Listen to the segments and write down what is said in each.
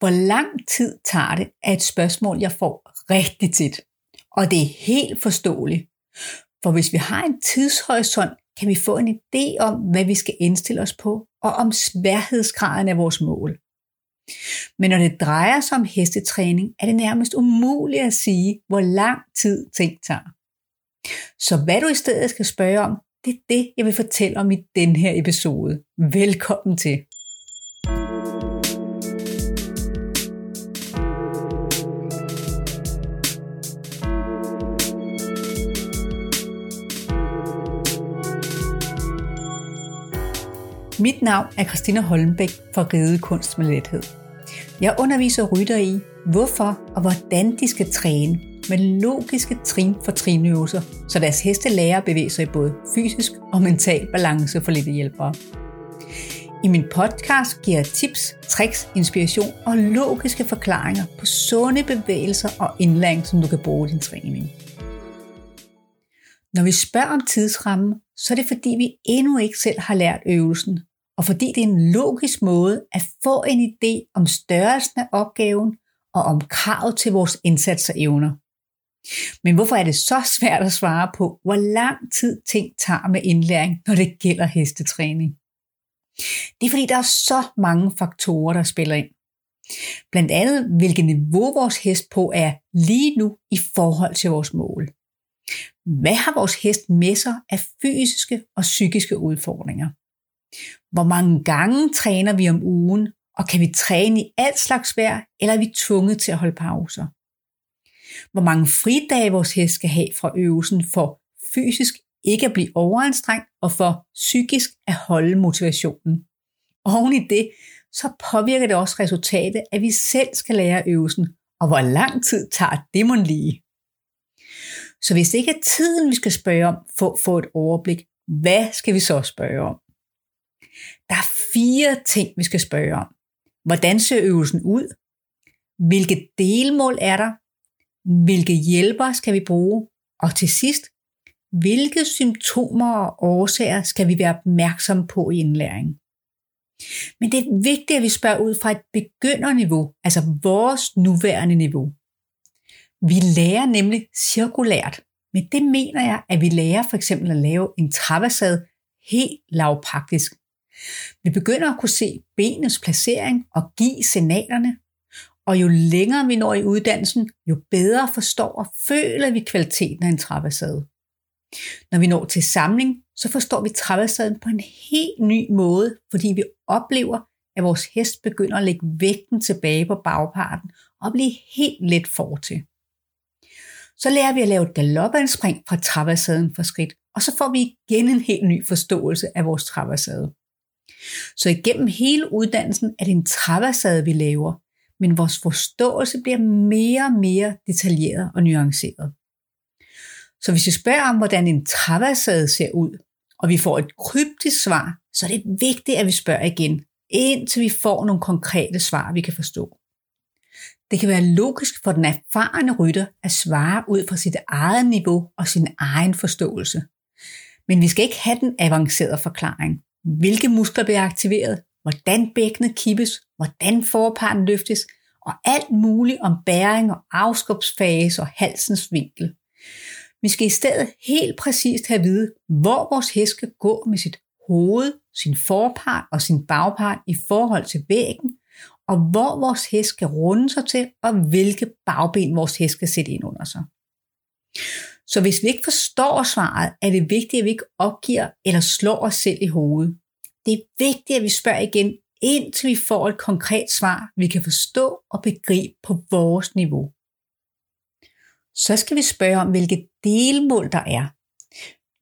Hvor lang tid tager det, er et spørgsmål, jeg får rigtig tit. Og det er helt forståeligt. For hvis vi har en tidshorisont, kan vi få en idé om, hvad vi skal indstille os på, og om sværhedsgraden af vores mål. Men når det drejer sig om hestetræning, er det nærmest umuligt at sige, hvor lang tid ting tager. Så hvad du i stedet skal spørge om, det er det, jeg vil fortælle om i den her episode. Velkommen til. Mit navn er Christina Holmbæk fra Ride Kunst med Lethed. Jeg underviser rytter i, hvorfor og hvordan de skal træne med logiske trin for trinøvelser, så deres heste lærer at bevæge sig i både fysisk og mental balance for lidt hjælpere. I min podcast giver jeg tips, tricks, inspiration og logiske forklaringer på sunde bevægelser og indlæring, som du kan bruge i din træning. Når vi spørger om tidsrammen, så er det fordi vi endnu ikke selv har lært øvelsen, og fordi det er en logisk måde at få en idé om størrelsen af opgaven og om kravet til vores indsats og evner. Men hvorfor er det så svært at svare på, hvor lang tid ting tager med indlæring, når det gælder hestetræning? Det er fordi, der er så mange faktorer, der spiller ind. Blandt andet, hvilket niveau vores hest på er lige nu i forhold til vores mål. Hvad har vores hest med sig af fysiske og psykiske udfordringer? Hvor mange gange træner vi om ugen, og kan vi træne i alt slags vejr, eller er vi tvunget til at holde pauser? Hvor mange fridage vores hest skal have fra øvelsen for fysisk ikke at blive overanstrengt, og for psykisk at holde motivationen. Oven i det, så påvirker det også resultatet, at vi selv skal lære øvelsen, og hvor lang tid tager det mon lige. Så hvis det ikke er tiden, vi skal spørge om for at få et overblik, hvad skal vi så spørge om? Der er fire ting, vi skal spørge om. Hvordan ser øvelsen ud? Hvilke delmål er der? Hvilke hjælper skal vi bruge? Og til sidst, hvilke symptomer og årsager skal vi være opmærksomme på i indlæring? Men det er vigtigt, at vi spørger ud fra et begynderniveau, altså vores nuværende niveau. Vi lærer nemlig cirkulært. Men det mener jeg, at vi lærer for eksempel at lave en travasad helt lavpraktisk. Vi begynder at kunne se benets placering og give signalerne, og jo længere vi når i uddannelsen, jo bedre forstår og føler vi kvaliteten af en trappesade. Når vi når til samling, så forstår vi trappesaden på en helt ny måde, fordi vi oplever, at vores hest begynder at lægge vægten tilbage på bagparten og blive helt let for til. Så lærer vi at lave et galopandspring fra trappesaden for skridt, og så får vi igen en helt ny forståelse af vores trappesade. Så igennem hele uddannelsen er det en traversade, vi laver, men vores forståelse bliver mere og mere detaljeret og nuanceret. Så hvis vi spørger om, hvordan en traversade ser ud, og vi får et kryptisk svar, så er det vigtigt, at vi spørger igen, indtil vi får nogle konkrete svar, vi kan forstå. Det kan være logisk for den erfarne rytter at svare ud fra sit eget niveau og sin egen forståelse. Men vi skal ikke have den avancerede forklaring hvilke muskler bliver aktiveret, hvordan bækkenet kippes, hvordan forparten løftes, og alt muligt om bæring og afskubsfase og halsens vinkel. Vi skal i stedet helt præcist have at vide, hvor vores hest skal gå med sit hoved, sin forpart og sin bagpart i forhold til væggen, og hvor vores hest skal runde sig til, og hvilke bagben vores hest skal sætte ind under sig. Så hvis vi ikke forstår svaret, er det vigtigt, at vi ikke opgiver eller slår os selv i hovedet. Det er vigtigt, at vi spørger igen, indtil vi får et konkret svar, vi kan forstå og begribe på vores niveau. Så skal vi spørge om, hvilke delmål der er.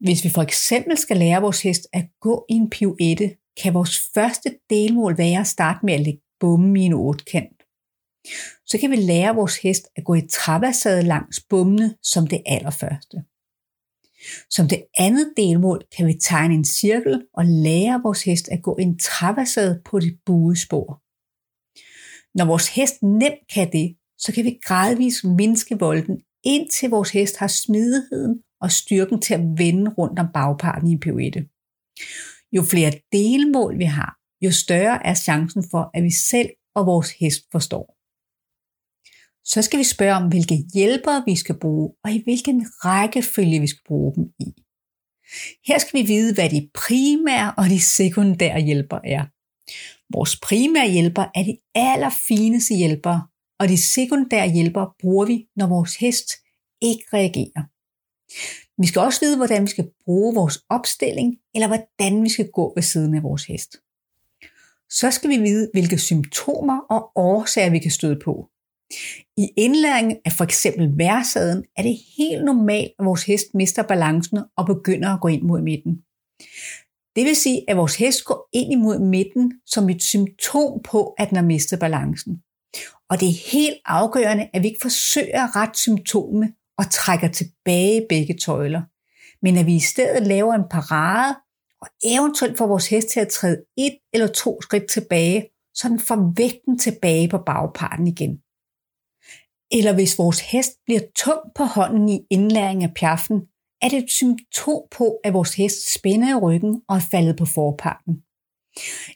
Hvis vi for eksempel skal lære vores hest at gå i en pirouette, kan vores første delmål være at starte med at lægge bommen i en otkant så kan vi lære vores hest at gå i trappasade langs bommene som det allerførste. Som det andet delmål kan vi tegne en cirkel og lære vores hest at gå en trappasade på det buede spor. Når vores hest nemt kan det, så kan vi gradvist mindske volden, indtil vores hest har smidigheden og styrken til at vende rundt om bagparten i en pirouette. Jo flere delmål vi har, jo større er chancen for, at vi selv og vores hest forstår. Så skal vi spørge om, hvilke hjælpere vi skal bruge, og i hvilken rækkefølge vi skal bruge dem i. Her skal vi vide, hvad de primære og de sekundære hjælpere er. Vores primære hjælper er de allerfineste hjælpere, og de sekundære hjælpere bruger vi, når vores hest ikke reagerer. Vi skal også vide, hvordan vi skal bruge vores opstilling, eller hvordan vi skal gå ved siden af vores hest. Så skal vi vide, hvilke symptomer og årsager vi kan støde på. I indlæringen af for eksempel værsaden er det helt normalt, at vores hest mister balancen og begynder at gå ind mod midten. Det vil sige, at vores hest går ind imod midten som et symptom på, at den har mistet balancen. Og det er helt afgørende, at vi ikke forsøger at rette symptomet og trækker tilbage begge tøjler, men at vi i stedet laver en parade og eventuelt får vores hest til at træde et eller to skridt tilbage, så den får vægten tilbage på bagparten igen. Eller hvis vores hest bliver tung på hånden i indlæring af piaffen, er det et symptom på, at vores hest spænder i ryggen og er faldet på forparten.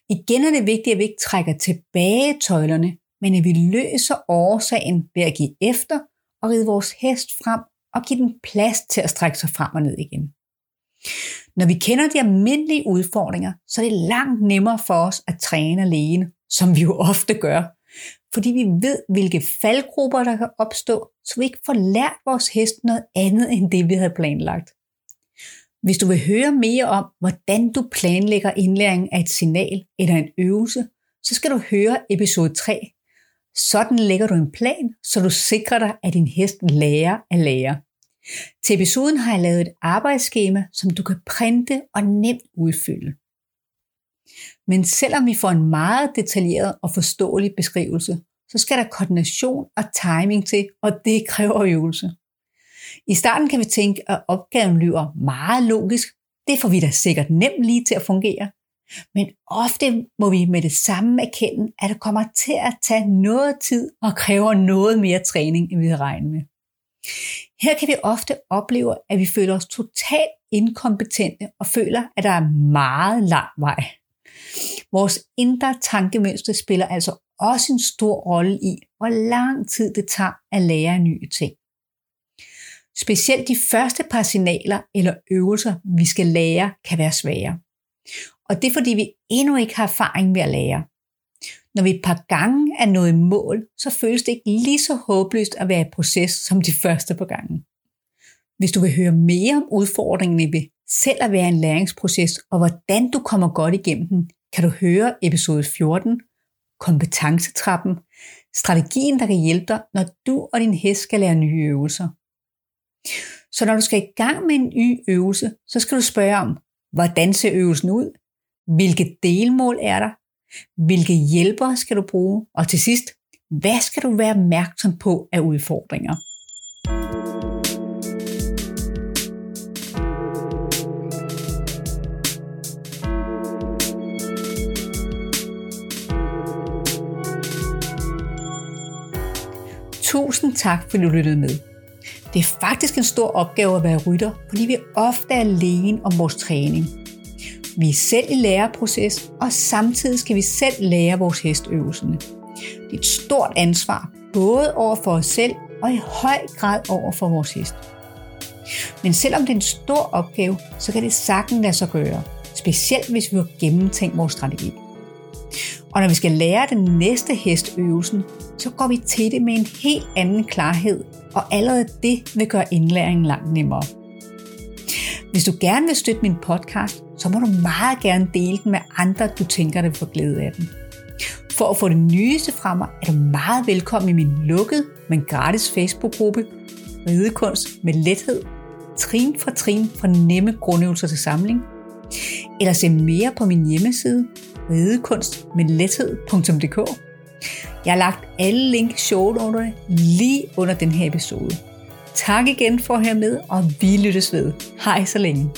Igen er det vigtigt, at vi ikke trækker tilbage tøjlerne, men at vi løser årsagen ved at give efter og ride vores hest frem og give den plads til at strække sig frem og ned igen. Når vi kender de almindelige udfordringer, så er det langt nemmere for os at træne alene, som vi jo ofte gør, fordi vi ved, hvilke faldgrupper der kan opstå, så vi ikke får lært vores hest noget andet end det, vi havde planlagt. Hvis du vil høre mere om, hvordan du planlægger indlæring af et signal eller en øvelse, så skal du høre episode 3. Sådan lægger du en plan, så du sikrer dig, at din hest lærer at lære. Til episoden har jeg lavet et arbejdsskema, som du kan printe og nemt udfylde. Men selvom vi får en meget detaljeret og forståelig beskrivelse, så skal der koordination og timing til, og det kræver øvelse. I starten kan vi tænke, at opgaven lyder meget logisk. Det får vi da sikkert nemt lige til at fungere. Men ofte må vi med det samme erkende, at det kommer til at tage noget tid og kræver noget mere træning, end vi havde regnet med. Her kan vi ofte opleve, at vi føler os totalt inkompetente og føler, at der er meget lang vej. Vores indre tankemønstre spiller altså også en stor rolle i, hvor lang tid det tager at lære nye ting. Specielt de første par signaler eller øvelser, vi skal lære, kan være svære. Og det er fordi, vi endnu ikke har erfaring med at lære. Når vi et par gange er nået i mål, så føles det ikke lige så håbløst at være i proces som de første par gange. Hvis du vil høre mere om udfordringen ved selv at være en læringsproces, og hvordan du kommer godt igennem den, kan du høre episode 14, kompetencetrappen, strategien, der kan hjælpe dig, når du og din hest skal lære nye øvelser. Så når du skal i gang med en ny øvelse, så skal du spørge om, hvordan ser øvelsen ud? Hvilke delmål er der? Hvilke hjælpere skal du bruge? Og til sidst, hvad skal du være opmærksom på af udfordringer? Tusind tak, fordi du lyttede med. Det er faktisk en stor opgave at være rytter, fordi vi ofte er alene om vores træning. Vi er selv i læreproces, og samtidig skal vi selv lære vores hestøvelserne. Det er et stort ansvar, både over for os selv og i høj grad over for vores hest. Men selvom det er en stor opgave, så kan det sagtens lade sig gøre. Specielt hvis vi har gennemtænkt vores strategi. Og når vi skal lære den næste hestøvelsen, så går vi til det med en helt anden klarhed, og allerede det vil gøre indlæringen langt nemmere. Hvis du gerne vil støtte min podcast, så må du meget gerne dele den med andre, du tænker, der får glæde af den. For at få det nyeste fra mig, er du meget velkommen i min lukkede, men gratis Facebook-gruppe Ridekunst med lethed, trin for trin fra nemme grundøvelser til samling. Eller se mere på min hjemmeside ridekunstmedlethed.dk Jeg har lagt alle link i shownoterne lige under den her episode. Tak igen for at have med, og vi lyttes ved. Hej så længe.